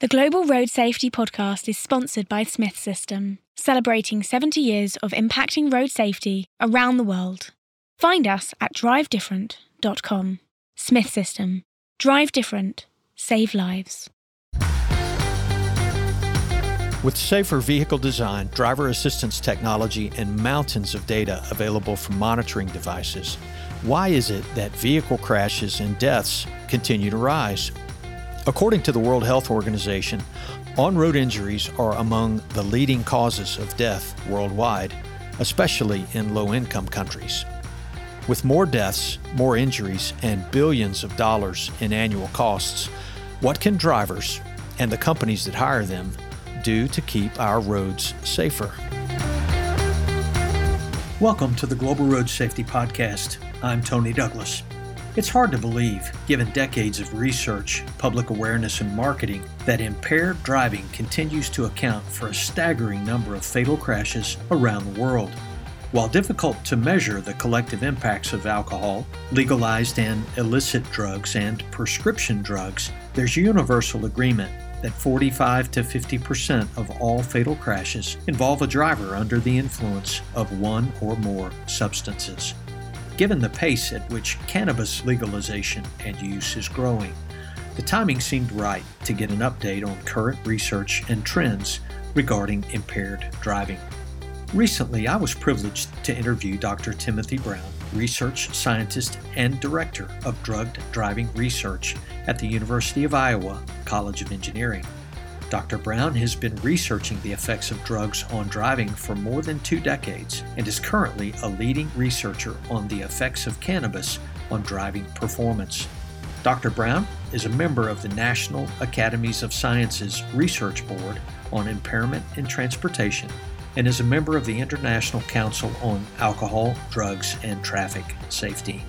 The Global Road Safety Podcast is sponsored by Smith System, celebrating 70 years of impacting road safety around the world. Find us at drivedifferent.com. Smith System. Drive different. Save lives. With safer vehicle design, driver assistance technology, and mountains of data available from monitoring devices, why is it that vehicle crashes and deaths continue to rise? According to the World Health Organization, on road injuries are among the leading causes of death worldwide, especially in low income countries. With more deaths, more injuries, and billions of dollars in annual costs, what can drivers and the companies that hire them do to keep our roads safer? Welcome to the Global Road Safety Podcast. I'm Tony Douglas. It's hard to believe, given decades of research, public awareness, and marketing, that impaired driving continues to account for a staggering number of fatal crashes around the world. While difficult to measure the collective impacts of alcohol, legalized and illicit drugs, and prescription drugs, there's universal agreement that 45 to 50 percent of all fatal crashes involve a driver under the influence of one or more substances given the pace at which cannabis legalization and use is growing. The timing seemed right to get an update on current research and trends regarding impaired driving. Recently, I was privileged to interview Dr. Timothy Brown, research scientist and director of drugged driving research at the University of Iowa College of Engineering. Dr. Brown has been researching the effects of drugs on driving for more than two decades and is currently a leading researcher on the effects of cannabis on driving performance. Dr. Brown is a member of the National Academies of Sciences Research Board on Impairment in Transportation and is a member of the International Council on Alcohol, Drugs, and Traffic Safety.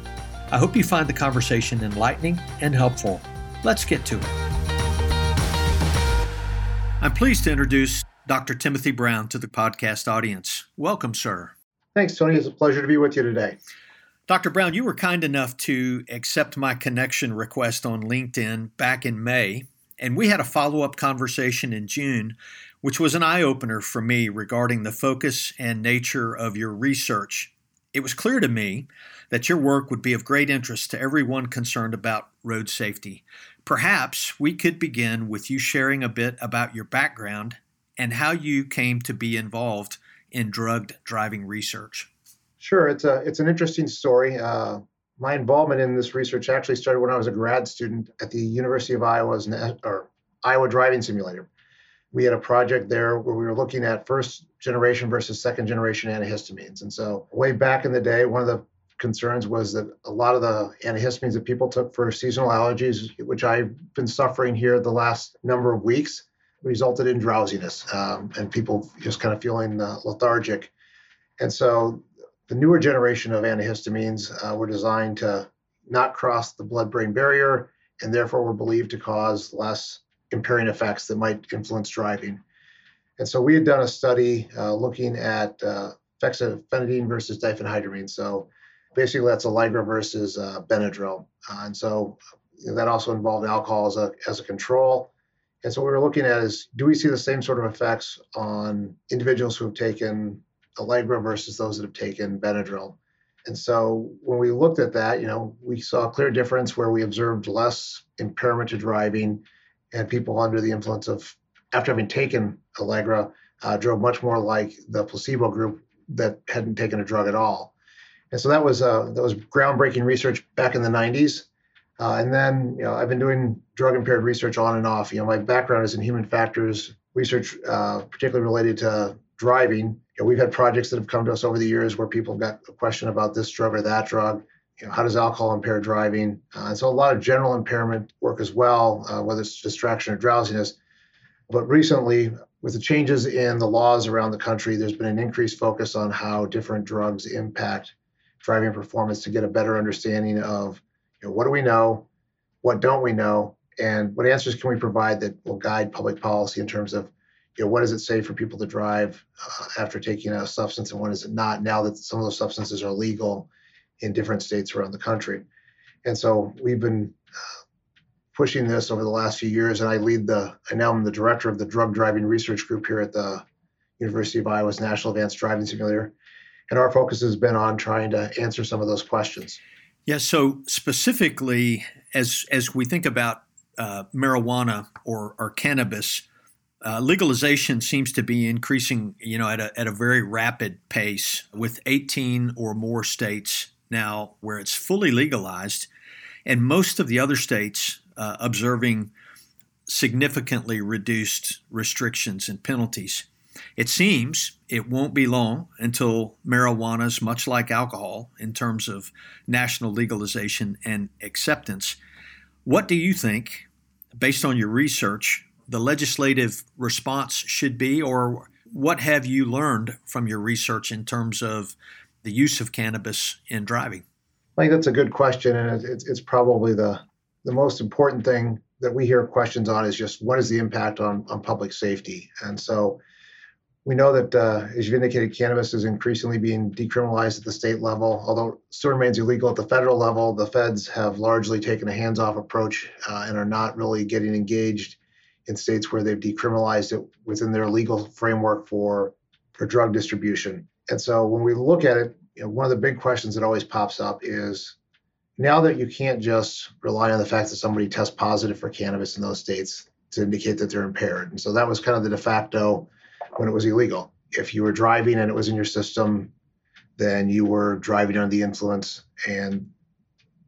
I hope you find the conversation enlightening and helpful. Let's get to it. I'm pleased to introduce Dr. Timothy Brown to the podcast audience. Welcome, sir. Thanks, Tony. It's a pleasure to be with you today. Dr. Brown, you were kind enough to accept my connection request on LinkedIn back in May, and we had a follow up conversation in June, which was an eye opener for me regarding the focus and nature of your research. It was clear to me that your work would be of great interest to everyone concerned about road safety. Perhaps we could begin with you sharing a bit about your background and how you came to be involved in drugged driving research. Sure, it's a it's an interesting story. Uh, my involvement in this research actually started when I was a grad student at the University of Iowa's or Iowa Driving Simulator. We had a project there where we were looking at first generation versus second generation antihistamines. And so, way back in the day, one of the concerns was that a lot of the antihistamines that people took for seasonal allergies, which I've been suffering here the last number of weeks, resulted in drowsiness um, and people just kind of feeling uh, lethargic. And so the newer generation of antihistamines uh, were designed to not cross the blood brain barrier and therefore were believed to cause less impairing effects that might influence driving. And so we had done a study uh, looking at uh, effects of fexofenadine versus diphenhydramine. So basically that's Allegra versus uh, Benadryl. Uh, and so you know, that also involved alcohol as a, as a control. And so what we were looking at is do we see the same sort of effects on individuals who have taken Allegra versus those that have taken Benadryl? And so when we looked at that, you know, we saw a clear difference where we observed less impairment to driving and people under the influence of, after having taken Allegra, uh, drove much more like the placebo group that hadn't taken a drug at all. And so that was uh, that was groundbreaking research back in the 90s. Uh, and then you know I've been doing drug impaired research on and off. You know my background is in human factors research, uh, particularly related to driving. You know, we've had projects that have come to us over the years where people have got a question about this drug or that drug. You know, how does alcohol impair driving? Uh, and so a lot of general impairment work as well, uh, whether it's distraction or drowsiness. But recently, with the changes in the laws around the country, there's been an increased focus on how different drugs impact driving performance to get a better understanding of you know, what do we know, what don't we know, and what answers can we provide that will guide public policy in terms of you know, what does it say for people to drive uh, after taking a substance and when is it not now that some of those substances are legal in different states around the country. And so we've been uh, pushing this over the last few years, and I lead the, I now I'm the director of the drug driving research group here at the University of Iowa's National Advanced Driving Simulator. And our focus has been on trying to answer some of those questions. Yeah. So specifically, as as we think about uh, marijuana or or cannabis, uh, legalization seems to be increasing, you know, at a at a very rapid pace, with 18 or more states now where it's fully legalized, and most of the other states uh, observing significantly reduced restrictions and penalties. It seems it won't be long until marijuana is much like alcohol in terms of national legalization and acceptance. What do you think, based on your research, the legislative response should be, or what have you learned from your research in terms of the use of cannabis in driving? I think that's a good question, and it's, it's probably the the most important thing that we hear questions on is just what is the impact on on public safety, and so we know that, uh, as you've indicated, cannabis is increasingly being decriminalized at the state level. Although it still remains illegal at the federal level, the feds have largely taken a hands-off approach uh, and are not really getting engaged in states where they've decriminalized it within their legal framework for for drug distribution. And so when we look at it, you know, one of the big questions that always pops up is now that you can't just rely on the fact that somebody tests positive for cannabis in those states to indicate that they're impaired. And so that was kind of the de facto when it was illegal. If you were driving and it was in your system, then you were driving under the influence and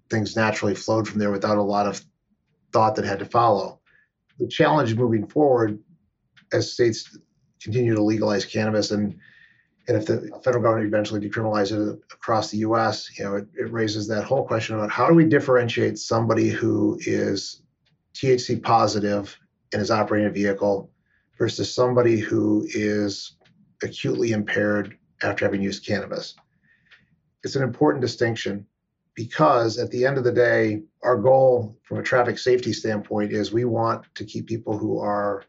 things naturally flowed from there without a lot of thought that had to follow. The challenge moving forward as states continue to legalize cannabis and and if the federal government eventually decriminalizes it across the US, you know, it, it raises that whole question about how do we differentiate somebody who is THC positive and is operating a vehicle versus somebody who is acutely impaired after having used cannabis. It's an important distinction because at the end of the day, our goal from a traffic safety standpoint is we want to keep people who are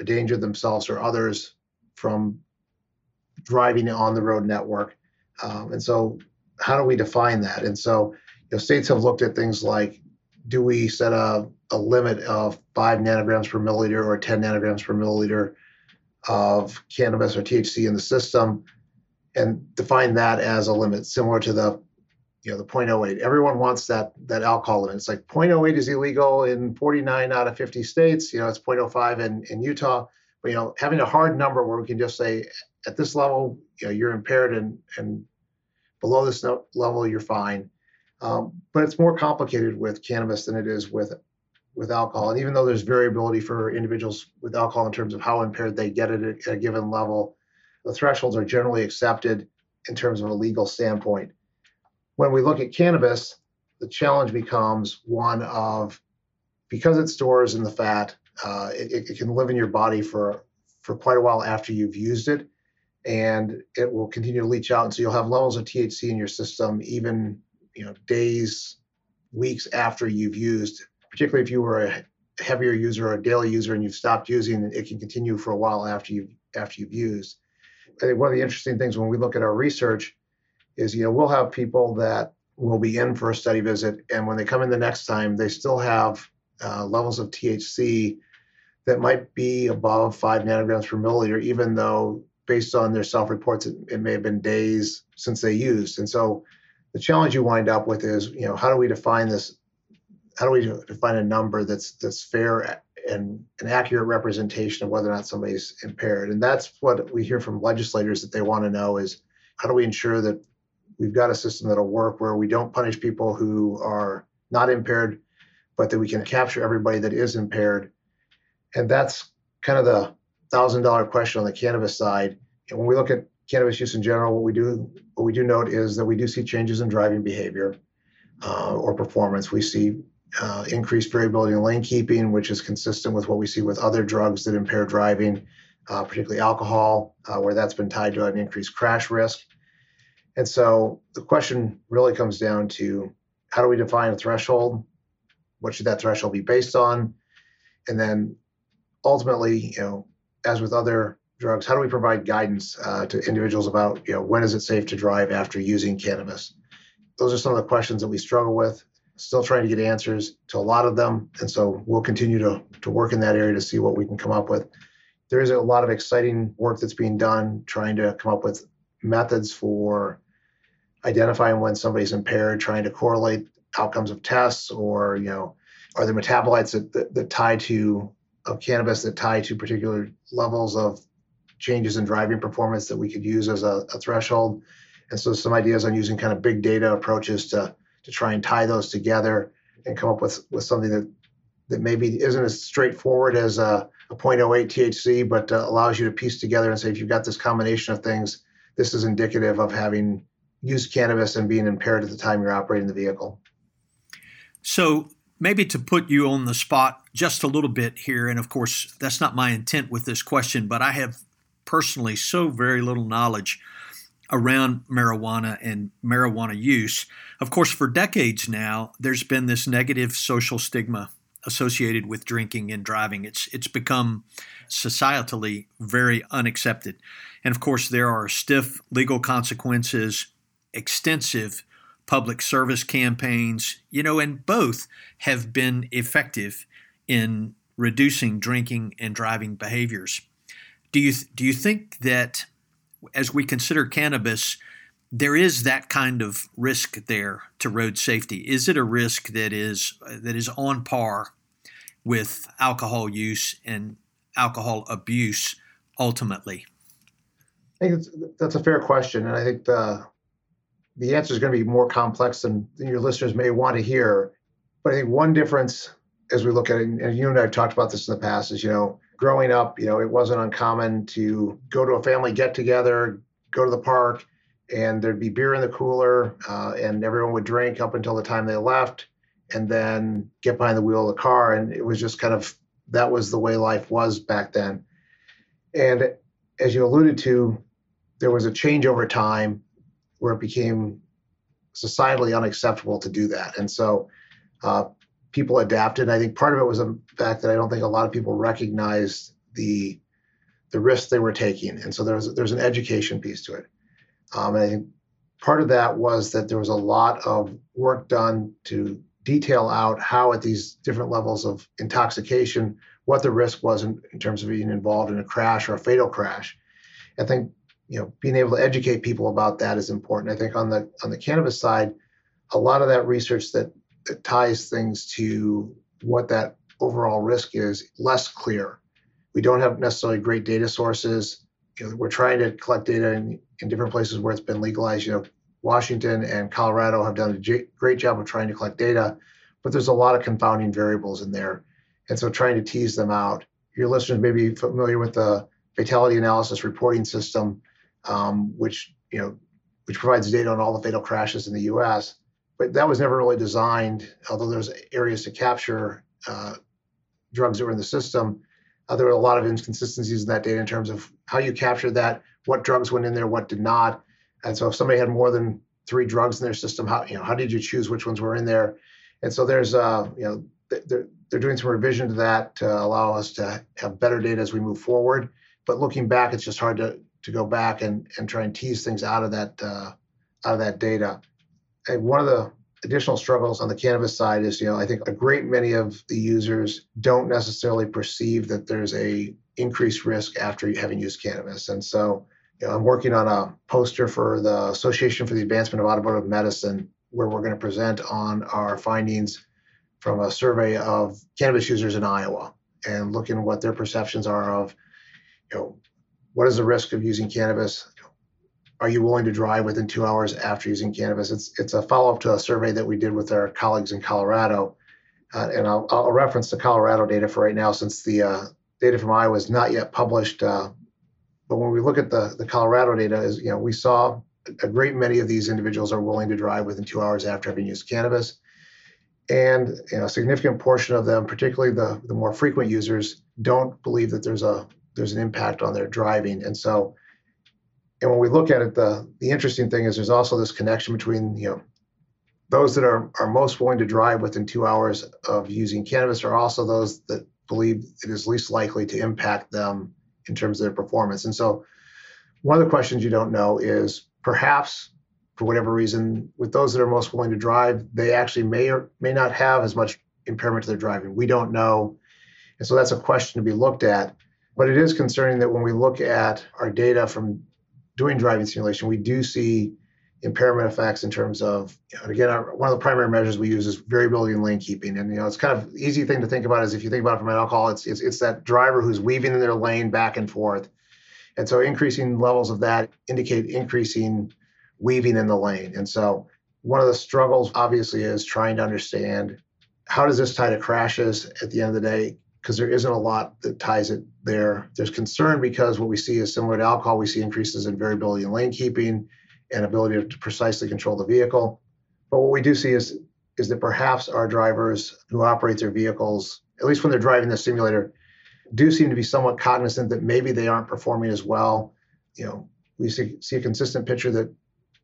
a danger themselves or others from driving on the road network. Um, and so, how do we define that? And so, you know, states have looked at things like do we set a, a limit of five nanograms per milliliter or 10 nanograms per milliliter of cannabis or THC in the system and define that as a limit similar to the you know the 0.08 everyone wants that that alcohol limit. It's like 0.08 is illegal in 49 out of 50 states. You know it's 0.05 in, in utah. But you know having a hard number where we can just say at this level you know you're impaired and and below this level you're fine um, but it's more complicated with cannabis than it is with with alcohol. And even though there's variability for individuals with alcohol in terms of how impaired they get it at a given level, the thresholds are generally accepted in terms of a legal standpoint. When we look at cannabis, the challenge becomes one of because it stores in the fat, uh, it, it can live in your body for for quite a while after you've used it, and it will continue to leach out. And so you'll have levels of THC in your system even you know days, weeks after you've used particularly if you were a heavier user or a daily user and you've stopped using, it can continue for a while after you've after you've used. I think one of the interesting things when we look at our research is, you know, we'll have people that will be in for a study visit, and when they come in the next time, they still have uh, levels of THC that might be above five nanograms per milliliter, even though based on their self-reports, it, it may have been days since they used. And so the challenge you wind up with is, you know, how do we define this how do we define a number that's that's fair and an accurate representation of whether or not somebody's impaired? And that's what we hear from legislators that they want to know is how do we ensure that we've got a system that'll work where we don't punish people who are not impaired, but that we can capture everybody that is impaired. And that's kind of the thousand dollar question on the cannabis side. And when we look at cannabis use in general, what we do what we do note is that we do see changes in driving behavior uh, or performance. We see uh, increased variability in lane keeping, which is consistent with what we see with other drugs that impair driving, uh, particularly alcohol, uh, where that's been tied to an increased crash risk. And so the question really comes down to how do we define a threshold? What should that threshold be based on? And then ultimately, you know, as with other drugs, how do we provide guidance uh, to individuals about, you know, when is it safe to drive after using cannabis? Those are some of the questions that we struggle with still trying to get answers to a lot of them. And so we'll continue to, to work in that area to see what we can come up with. There is a lot of exciting work that's being done trying to come up with methods for identifying when somebody's impaired, trying to correlate outcomes of tests or, you know, are there metabolites that, that, that tie to of cannabis that tie to particular levels of changes in driving performance that we could use as a, a threshold. And so some ideas on using kind of big data approaches to to try and tie those together and come up with with something that that maybe isn't as straightforward as a, a 0.08 THC, but uh, allows you to piece together and say if you've got this combination of things, this is indicative of having used cannabis and being impaired at the time you're operating the vehicle. So maybe to put you on the spot just a little bit here, and of course that's not my intent with this question, but I have personally so very little knowledge around marijuana and marijuana use. Of course, for decades now, there's been this negative social stigma associated with drinking and driving. It's it's become societally very unaccepted. And of course, there are stiff legal consequences, extensive public service campaigns, you know, and both have been effective in reducing drinking and driving behaviors. Do you do you think that as we consider cannabis, there is that kind of risk there to road safety. Is it a risk that is that is on par with alcohol use and alcohol abuse ultimately? I think that's that's a fair question, and I think the the answer is going to be more complex than, than your listeners may want to hear. But I think one difference, as we look at it, and you and I have talked about this in the past, is you know, growing up, you know, it wasn't uncommon to go to a family get together, go to the park, and there'd be beer in the cooler, uh, and everyone would drink up until the time they left, and then get behind the wheel of the car. And it was just kind of that was the way life was back then. And as you alluded to, there was a change over time where it became societally unacceptable to do that. And so uh, people adapted. I think part of it was the fact that I don't think a lot of people recognized the the risks they were taking, and so there's there's an education piece to it. Um, and I think part of that was that there was a lot of work done to detail out how at these different levels of intoxication what the risk was in, in terms of being involved in a crash or a fatal crash. I think you know being able to educate people about that is important. I think on the on the cannabis side, a lot of that research that, that ties things to what that overall risk is less clear. We don't have necessarily great data sources. You know, we're trying to collect data in, in different places where it's been legalized. You know, Washington and Colorado have done a great job of trying to collect data, but there's a lot of confounding variables in there. And so trying to tease them out. Your listeners may be familiar with the fatality analysis reporting system um, which you know which provides data on all the fatal crashes in the U.S. But that was never really designed. Although there's areas to capture uh, drugs that were in the system, uh, there were a lot of inconsistencies in that data in terms of how you captured that, what drugs went in there, what did not. And so if somebody had more than three drugs in their system, how you know how did you choose which ones were in there? And so there's uh, you know they're they're doing some revision to that to allow us to have better data as we move forward. But looking back, it's just hard to to go back and, and try and tease things out of that uh, out of that data. And one of the additional struggles on the cannabis side is, you know, I think a great many of the users don't necessarily perceive that there's a increased risk after having used cannabis. And so, you know, I'm working on a poster for the Association for the Advancement of Automotive Medicine, where we're going to present on our findings from a survey of cannabis users in Iowa and looking at what their perceptions are of, you know, what is the risk of using cannabis? Are you willing to drive within two hours after using cannabis? It's it's a follow up to a survey that we did with our colleagues in Colorado, uh, and I'll, I'll reference the Colorado data for right now since the uh, data from Iowa is not yet published. Uh, but when we look at the the Colorado data, is you know we saw a great many of these individuals are willing to drive within two hours after having used cannabis, and you know, a significant portion of them, particularly the the more frequent users, don't believe that there's a there's an impact on their driving. And so, and when we look at it, the the interesting thing is there's also this connection between you know those that are are most willing to drive within two hours of using cannabis are also those that believe it is least likely to impact them in terms of their performance. And so, one of the questions you don't know is perhaps for whatever reason, with those that are most willing to drive, they actually may or may not have as much impairment to their driving. We don't know. And so that's a question to be looked at. But it is concerning that when we look at our data from doing driving simulation, we do see impairment effects in terms of, you know, again, our, one of the primary measures we use is variability in lane keeping. And, you know, it's kind of easy thing to think about is if you think about it from an alcohol, it's, it's, it's that driver who's weaving in their lane back and forth. And so increasing levels of that indicate increasing weaving in the lane. And so one of the struggles obviously is trying to understand how does this tie to crashes at the end of the day because there isn't a lot that ties it there. There's concern because what we see is similar to alcohol, we see increases in variability in lane keeping and ability to precisely control the vehicle. But what we do see is is that perhaps our drivers who operate their vehicles, at least when they're driving the simulator, do seem to be somewhat cognizant that maybe they aren't performing as well. You know, we see, see a consistent picture that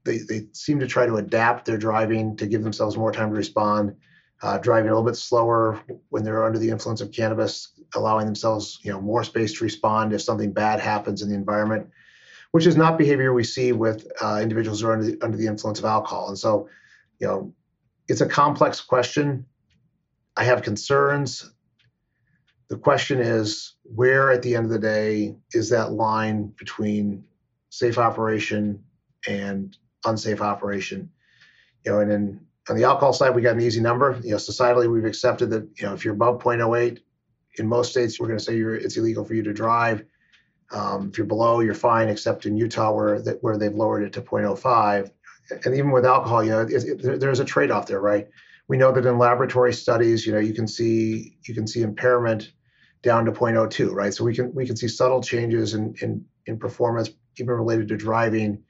they, they seem to try to adapt their driving to give themselves more time to respond, uh, driving a little bit slower when they're under the influence of cannabis, allowing themselves you know more space to respond if something bad happens in the environment, which is not behavior we see with uh, individuals who are under the, under the influence of alcohol. And so, you know, it's a complex question. I have concerns. The question is where at the end of the day is that line between safe operation and unsafe operation. You know, and then on the alcohol side, we got an easy number. You know, societally, we've accepted that you know if you're above 0.08, in most states, we're going to say you're it's illegal for you to drive. Um, if you're below, you're fine, except in Utah where that where they've lowered it to 0.05. And even with alcohol, you know, it, it, there's a trade-off there, right? We know that in laboratory studies, you know, you can see you can see impairment down to 0.02, right? So we can we can see subtle changes in in, in performance, even related to driving,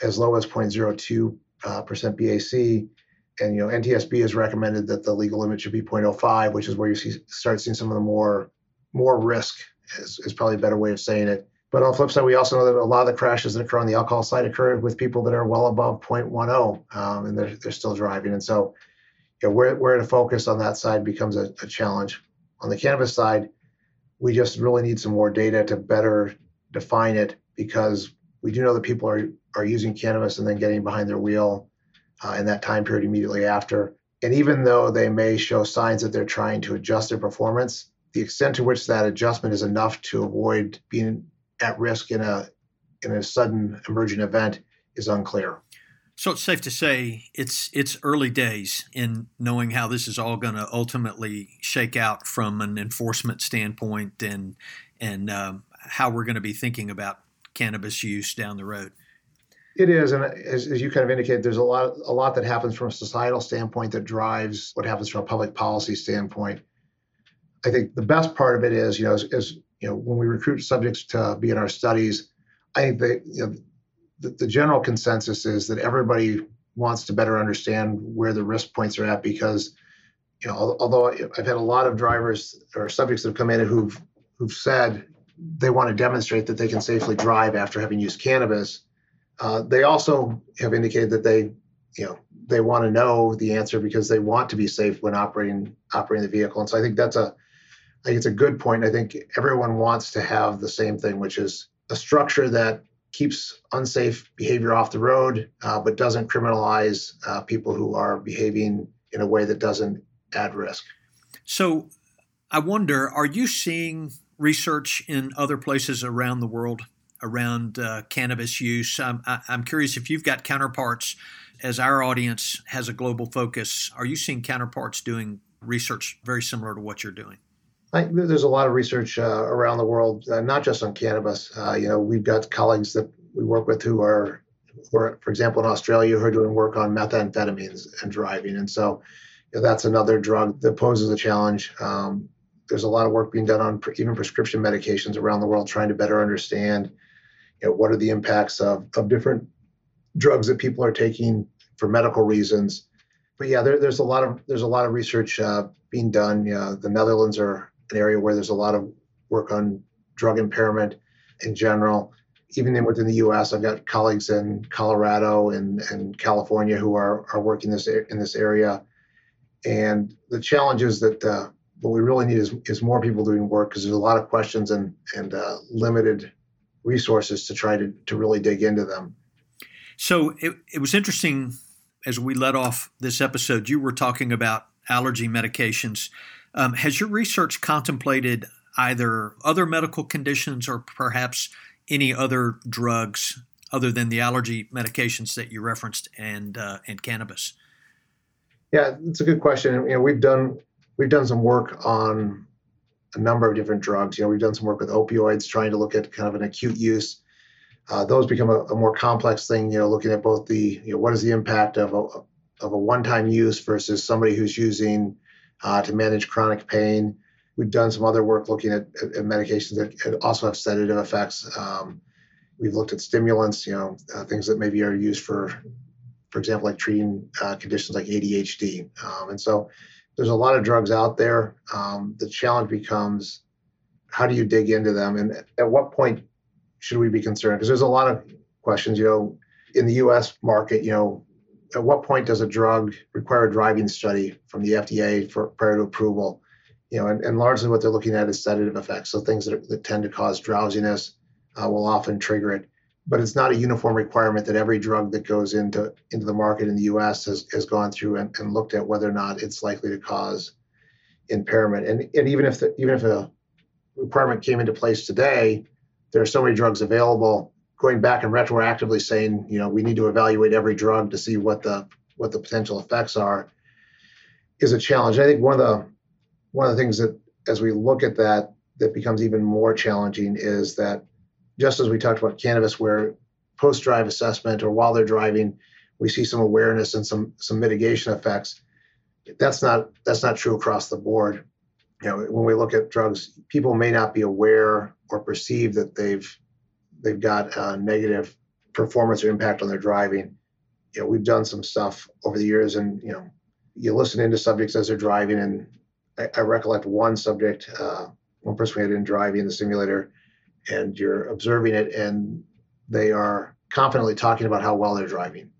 as low as 0.02 uh, percent BAC. And you know, NTSB has recommended that the legal limit should be 0.05, which is where you see start seeing some of the more more risk is, is probably a better way of saying it. But on the flip side, we also know that a lot of the crashes that occur on the alcohol side occur with people that are well above 0.10 um, and they're, they're still driving. And so, you know, where, where to focus on that side becomes a, a challenge. On the cannabis side, we just really need some more data to better define it because we do know that people are are using cannabis and then getting behind their wheel uh, in that time period immediately after. And even though they may show signs that they're trying to adjust their performance, the extent to which that adjustment is enough to avoid being at risk in a in a sudden emerging event is unclear. So it's safe to say it's it's early days in knowing how this is all going to ultimately shake out from an enforcement standpoint and and um, how we're going to be thinking about cannabis use down the road. It is, and as, as, you kind of indicated, there's a lot a lot that happens from a societal standpoint that drives what happens from a public policy standpoint. I think the best part of it is, you know, is, is you know when we recruit subjects to be in our studies, I think that you know the, the general consensus is that everybody wants to better understand where the risk points are at because you know although I've had a lot of drivers or subjects that have come in who've who've said they want to demonstrate that they can safely drive after having used cannabis uh, they also have indicated that they, you know, they want to know the answer because they want to be safe when operating operating the vehicle. And so I think that's a, I think it's a good point. I think everyone wants to have the same thing, which is a structure that keeps unsafe behavior off the road, uh, but doesn't criminalize uh, people who are behaving in a way that doesn't add risk. So, I wonder, are you seeing research in other places around the world around uh, cannabis use. I'm, I'm curious if you've got counterparts, as our audience has a global focus, are you seeing counterparts doing research very similar to what you're doing? I, there's a lot of research uh, around the world, uh, not just on cannabis. Uh, you know, we've got colleagues that we work with who are, who are, for example, in Australia, who are doing work on methamphetamines and driving. And so you know, that's another drug that poses a challenge. Um, there's a lot of work being done on pre- even prescription medications around the world, trying to better understand you know, what are the impacts of, of different drugs that people are taking for medical reasons. But yeah, there, there's a lot of there's a lot of research uh, being done. Yeah, the Netherlands are an area where there's a lot of work on drug impairment in general. Even within the U.S., I've got colleagues in Colorado and, and California who are are working this in this area. And the challenge is that uh, what we really need is, is more people doing work because there's a lot of questions and and uh, limited resources to try to, to really dig into them. So it, it was interesting as we let off this episode, you were talking about allergy medications. Um, has your research contemplated either other medical conditions or perhaps any other drugs other than the allergy medications that you referenced and uh, and cannabis? Yeah, it's a good question. You know, we've done we've done some work on a number of different drugs. You know, we've done some work with opioids, trying to look at kind of an acute use. Uh, those become a, a, more complex thing. You know, looking at both the you know what is the impact of a of a one-time use versus somebody who's using uh, to manage chronic pain. We've done some other work looking at, at, at medications that also have sedative effects. Um, we've looked at stimulants, you know, uh, things that maybe are used for, for example, like treating uh, conditions like ADHD. Um, and so there's a lot of drugs out there. Um, the challenge becomes how do you dig into them and at what point should we be concerned? Because there's a lot of questions, you know, in the US market, you know, at what point does a drug require a driving study from the FDA for prior to approval? You know, and, and largely what they're looking at is sedative effects. So things that, that tend to cause drowsiness uh, will often trigger it. But it's not a uniform requirement that every drug that goes into into the market in the U.S. has, has gone through and, and looked at whether or not it's likely to cause impairment. And, and even if the, even if a requirement came into place today, there are so many drugs available. Going back and retroactively saying, you know, we need to evaluate every drug to see what the what the potential effects are is a challenge. I think one of the one of the things that as we look at that that becomes even more challenging is that just as we talked about cannabis, where post drive assessment or while they're driving, we see some awareness and some some mitigation effects. That's not that's not true across the board. You know, when we look at drugs, people may not be aware or perceive that they've they've got a negative performance or impact on their driving. You know, we've done some stuff over the years, and you know, you listen into subjects as they're driving, and I, I recollect one subject, uh, one person we had in driving in the simulator and you're observing it and they are confidently talking about how well they're driving.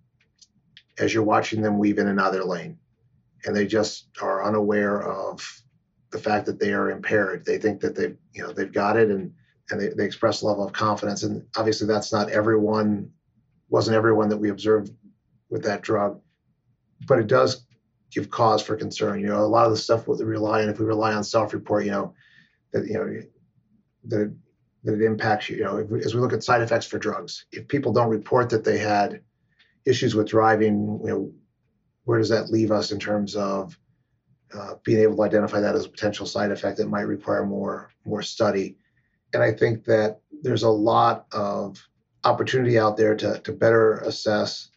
As you're watching them weave in their lane and they just are unaware of the fact that they are impaired. They think that they've you know they've got it and and they, they express a level of confidence and obviously that's not everyone wasn't everyone that we observed with that drug but it does give cause for concern. You know a lot of the stuff we rely on if we rely on self-report you know that you know that that it impacts you. You know, we, as we look at side effects for drugs, if people don't report that they had issues with driving, you know, where does that leave us in terms of uh, being able to identify that as a potential side effect that might require more more study? And I think that there's a lot of opportunity out there to to better assess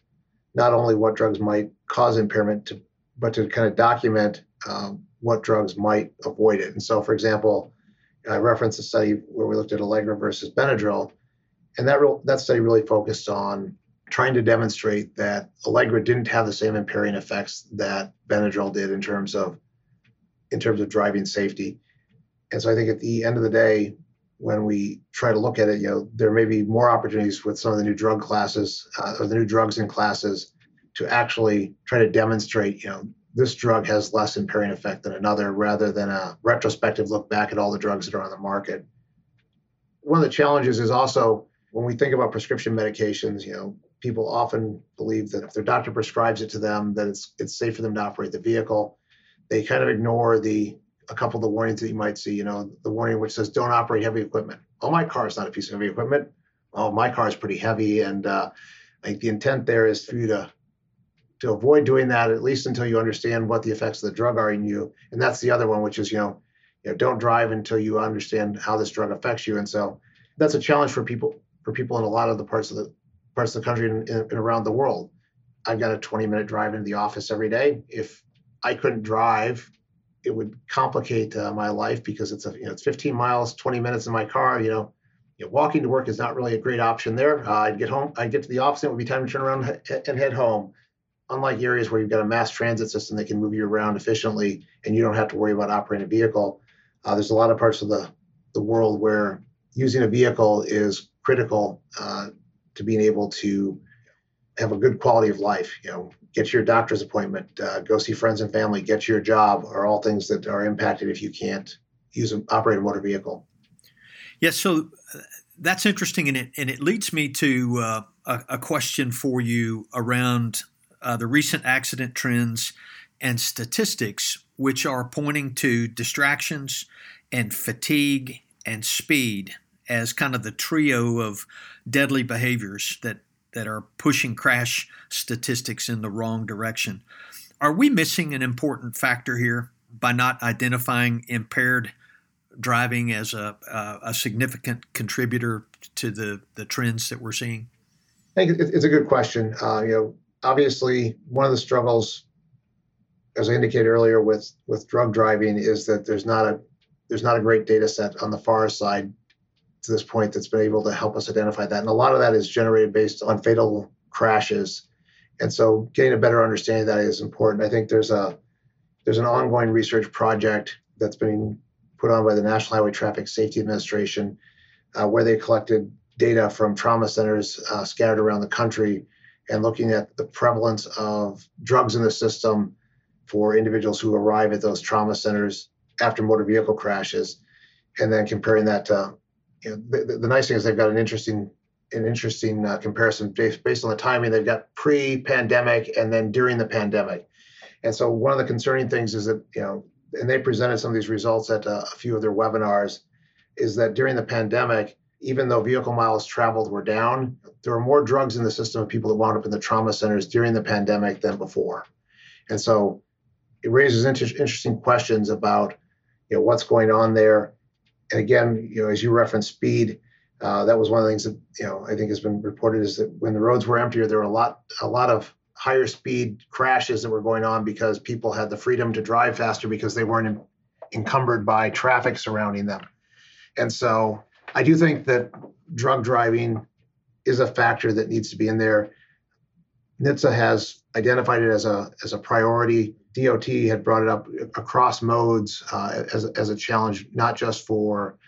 not only what drugs might cause impairment, to, but to kind of document um, what drugs might avoid it. And so, for example, I referenced a study where we looked at Allegra versus Benadryl, and that real, that study really focused on trying to demonstrate that Allegra didn't have the same impairing effects that Benadryl did in terms of in terms of driving safety. And so I think at the end of the day, when we try to look at it, you know, there may be more opportunities with some of the new drug classes uh, or the new drugs in classes to actually try to demonstrate, you know, this drug has less impairing effect than another rather than a retrospective look back at all the drugs that are on the market. One of the challenges is also when we think about prescription medications, you know, people often believe that if their doctor prescribes it to them, that it's it's safe for them to operate the vehicle. They kind of ignore the a couple of the warnings that you might see, you know, the warning which says don't operate heavy equipment. Oh, my car is not a piece of heavy equipment. Oh, my car is pretty heavy. And uh, I think the intent there is for you to to avoid doing that at least until you understand what the effects of the drug are in you. And that's the other one, which is you know, you know, don't drive until you understand how this drug affects you. And so that's a challenge for people for people in a lot of the parts of the parts of the country and, and around the world. I've got a 20 minute drive into the office every day. If I couldn't drive, it would complicate uh, my life because it's a you know it's 15 miles, 20 minutes in my car. You know, you know, walking to work is not really a great option there. Uh, I'd get home, I'd get to the office, and it would be time to turn around and head home unlike areas where you've got a mass transit system that can move you around efficiently and you don't have to worry about operating a vehicle, uh, there's a lot of parts of the, the world where using a vehicle is critical uh, to being able to have a good quality of life. You know, get your doctor's appointment, uh, go see friends and family, get your job are all things that are impacted if you can't use an operate a motor vehicle. Yes, so uh, that's interesting, and it and it leads me to uh, a, a question for you around uh, the recent accident trends and statistics, which are pointing to distractions and fatigue and speed as kind of the trio of deadly behaviors that, that are pushing crash statistics in the wrong direction. Are we missing an important factor here by not identifying impaired driving as a, a, a significant contributor to the, the trends that we're seeing? I think it's a good question. Uh, you know, obviously, one of the struggles, as I indicated earlier, with with drug driving is that there's not a there's not a great data set on the FARS side to this point that's been able to help us identify that, and a lot of that is generated based on fatal crashes, and so getting a better understanding of that is important. I think there's a there's an ongoing research project that's been put on by the National Highway Traffic Safety Administration, uh, where they collected data from trauma centers uh, scattered around the country and looking at the prevalence of drugs in the system for individuals who arrive at those trauma centers after motor vehicle crashes, and then comparing that to, you know, the, the nice thing is they've got an interesting an interesting uh, comparison based, based on the timing. They've got pre-pandemic and then during the pandemic, and so one of the concerning things is that you know, and they presented some of these results at uh, a few of their webinars, is that during the pandemic even though vehicle miles traveled were down, there were more drugs in the system of people that wound up in the trauma centers during the pandemic than before. And so it raises inter- interesting questions about you know what's going on there. And again, you know, as you referenced speed, uh, that was one of the things that you know I think has been reported is that when the roads were emptier, there were a lot a lot of higher speed crashes that were going on because people had the freedom to drive faster because they weren't encumbered by traffic surrounding them. And so I do think that drug driving is a factor that needs to be in there. NHTSA has identified it as a as a priority. DOT had brought it up across modes uh, as as a challenge, not just for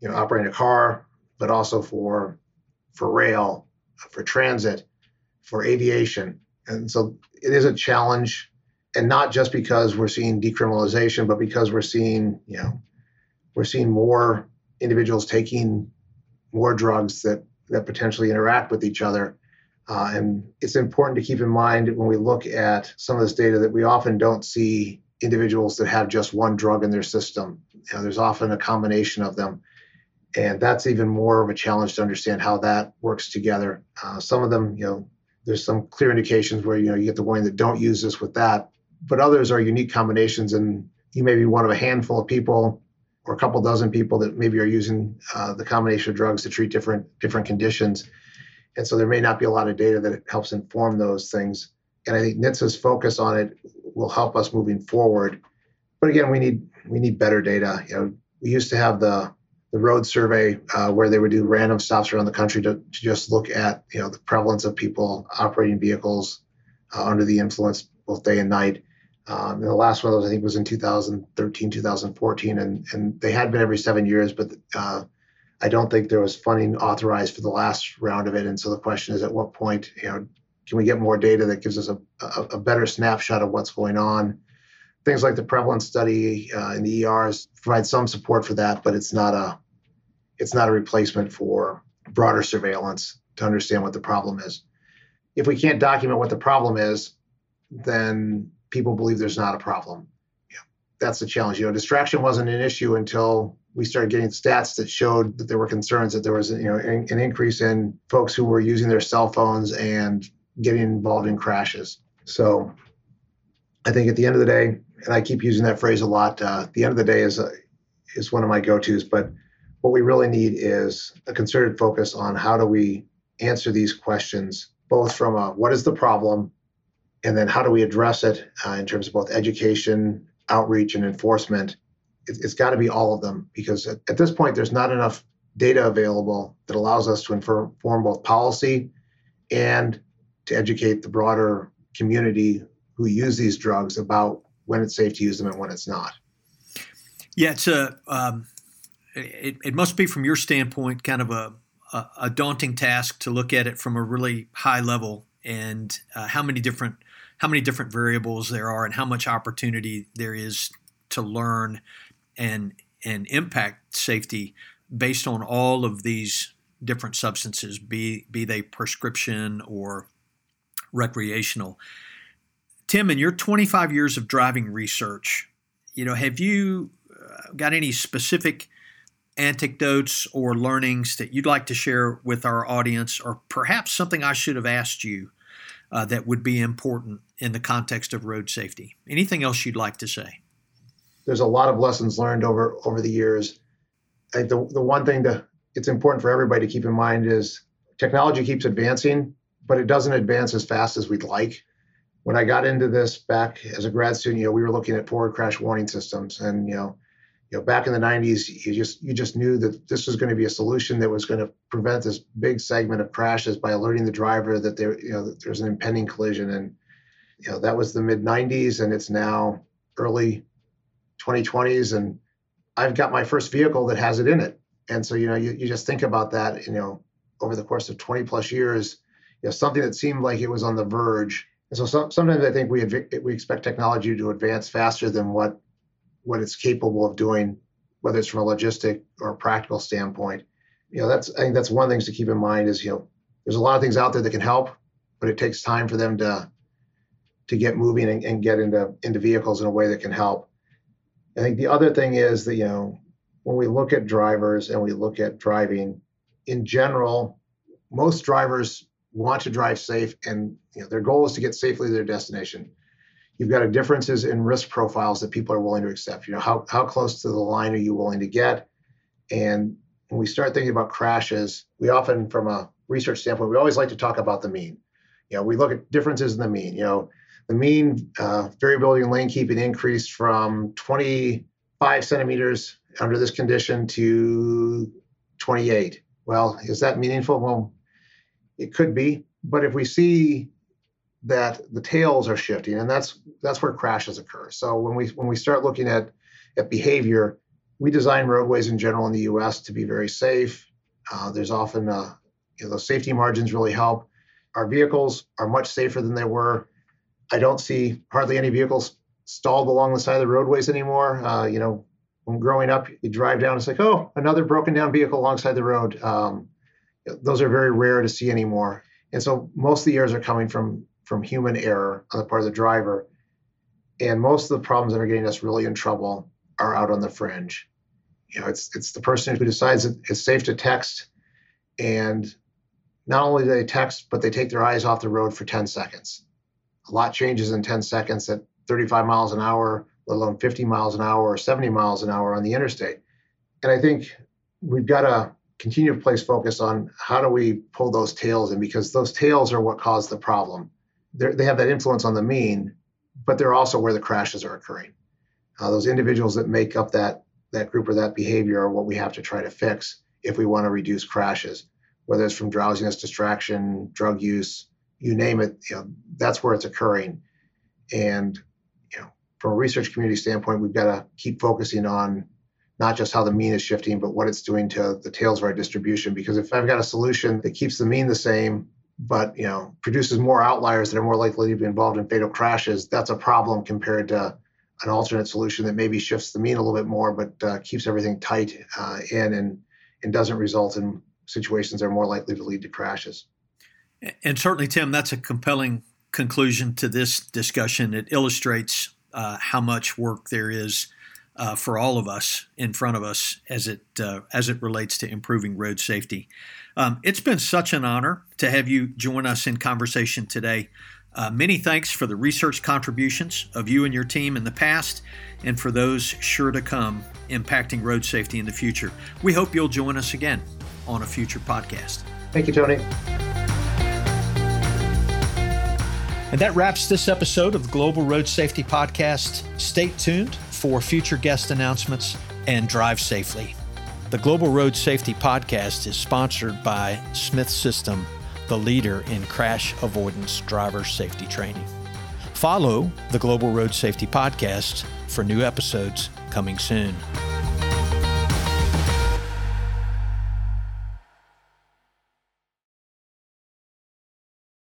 you know operating a car, but also for for rail, for transit, for aviation, and so it is a challenge, and not just because we're seeing decriminalization, but because we're seeing you know we're seeing more individuals taking more drugs that that potentially interact with each other. Uh, and it's important to keep in mind when we look at some of this data that we often don't see individuals that have just one drug in their system. You know, there's often a combination of them. And that's even more of a challenge to understand how that works together. Uh, some of them, you know, there's some clear indications where, you know, you get the warning that don't use this with that, but others are unique combinations. And you may be one of a handful of people or a couple dozen people that maybe are using uh, the combination of drugs to treat different different conditions. And so there may not be a lot of data that helps inform those things. And I think NHTSA's focus on it will help us moving forward. But again, we need we need better data. You know, we used to have the the road survey uh, where they would do random stops around the country to, to just look at you know the prevalence of people operating vehicles uh, under the influence both day and night. Um, the last one of those, I think, was in 2013, 2014, and and they had been every seven years, but uh, I don't think there was funding authorized for the last round of it. And so the question is, at what point, you know, can we get more data that gives us a, a, a better snapshot of what's going on? Things like the prevalence study uh, in the ERs provide some support for that, but it's not a it's not a replacement for broader surveillance to understand what the problem is. If we can't document what the problem is, then people believe there's not a problem. Yeah, that's the challenge. You know, distraction wasn't an issue until we started getting stats that showed that there were concerns that there was you know an, an increase in folks who were using their cell phones and getting involved in crashes. So I think at the end of the day, and I keep using that phrase a lot, uh, the end of the day is a, is one of my go-tos. But what we really need is a concerted focus on how do we answer these questions, both from a what is the problem and then how do we address it uh, in terms of both education, outreach, and enforcement? It, has got to be all of them because at, at, this point, there's not enough data available that allows us to inform both policy and to educate the broader community who use these drugs about when it's safe to use them and when it's not. Yeah, it's a. Um, it, it must be from your standpoint kind of a, a, a daunting task to look at it from a really high level and uh, how many different how many different variables there are and how much opportunity there is to learn and and impact safety based on all of these different substances, be be they prescription or recreational. Tim, in your 25 years of driving research, you know, have you uh, got any specific anecdotes or learnings that you'd like to share with our audience, or perhaps something I should have asked you uh, that would be important in the context of road safety? Anything else you'd like to say? There's a lot of lessons learned over over the years. I the, the one thing that it's important for everybody to keep in mind is technology keeps advancing, but it doesn't advance as fast as we'd like. When I got into this back as a grad student, you know, we were looking at forward crash warning systems, and you know, you know, back in the 90s, you just you just knew that this was going to be a solution that was going to prevent this big segment of crashes by alerting the driver that there, you know, there's an impending collision. And you know, that was the mid 90s, and it's now early 2020s, and I've got my first vehicle that has it in it. And so, you know, you, you just think about that, you know, over the course of 20 plus years, you know, something that seemed like it was on the verge. And so, so sometimes I think we we expect technology to advance faster than what what it's capable of doing, whether it's from a logistic or a practical standpoint. You know, that's I think that's one of the things to keep in mind is you know there's a lot of things out there that can help, but it takes time for them to to get moving and, and get into into vehicles in a way that can help. I think the other thing is that you know when we look at drivers and we look at driving in general, most drivers want to drive safe and you know, their goal is to get safely to their destination you've got differences in risk profiles that people are willing to accept. You know, how, how close to the line are you willing to get? And when we start thinking about crashes, we often, from a research standpoint, we always like to talk about the mean. You know, we look at differences in the mean. You know, the mean uh, variability in lane keeping increased from 25 centimeters under this condition to 28. Well, is that meaningful? Well, it could be. But if we see that the tails are shifting, and that's that's where crashes occur. So when we when we start looking at at behavior, we design roadways in general in the U.S. to be very safe. Uh, there's often uh, you know those safety margins really help. Our vehicles are much safer than they were. I don't see hardly any vehicles stalled along the side of the roadways anymore. Uh, you know, when growing up, you drive down, it's like, oh, another broken down vehicle alongside the road. Um, those are very rare to see anymore. And so most of the errors are coming from from human error on the part of the driver. And most of the problems that are getting us really in trouble are out on the fringe. You know, it's it's the person who decides that it's safe to text, and not only do they text, but they take their eyes off the road for 10 seconds. A lot changes in 10 seconds at 35 miles an hour, let alone 50 miles an hour or 70 miles an hour on the interstate. And I think we've got to continue to place focus on how do we pull those tails in because those tails are what cause the problem they have that influence on the mean, but they're also where the crashes are occurring. Uh, those individuals that make up that that group or that behavior are what we have to try to fix if we want to reduce crashes, whether it's from drowsiness, distraction, drug use, you name it. You know, that's where it's occurring. And you know, from a research community standpoint, we've got to keep focusing on not just how the mean is shifting, but what it's doing to the tails of our distribution. Because if I've got a solution that keeps the mean the same, but you know produces more outliers that are more likely to be involved in fatal crashes that's a problem compared to an alternate solution that maybe shifts the mean a little bit more but uh, keeps everything tight uh, in and and doesn't result in situations that are more likely to lead to crashes. And certainly tim that's a compelling conclusion to this discussion. It illustrates uh, how much work there is uh, for all of us in front of us as it uh, as it relates to improving road safety. Um, it's been such an honor to have you join us in conversation today. Uh, many thanks for the research contributions of you and your team in the past, and for those sure to come impacting road safety in the future. We hope you'll join us again on a future podcast. Thank you, Tony. And that wraps this episode of the Global Road Safety Podcast. Stay tuned for future guest announcements and drive safely. The Global Road Safety Podcast is sponsored by Smith System, the leader in crash avoidance driver safety training. Follow the Global Road Safety Podcast for new episodes coming soon.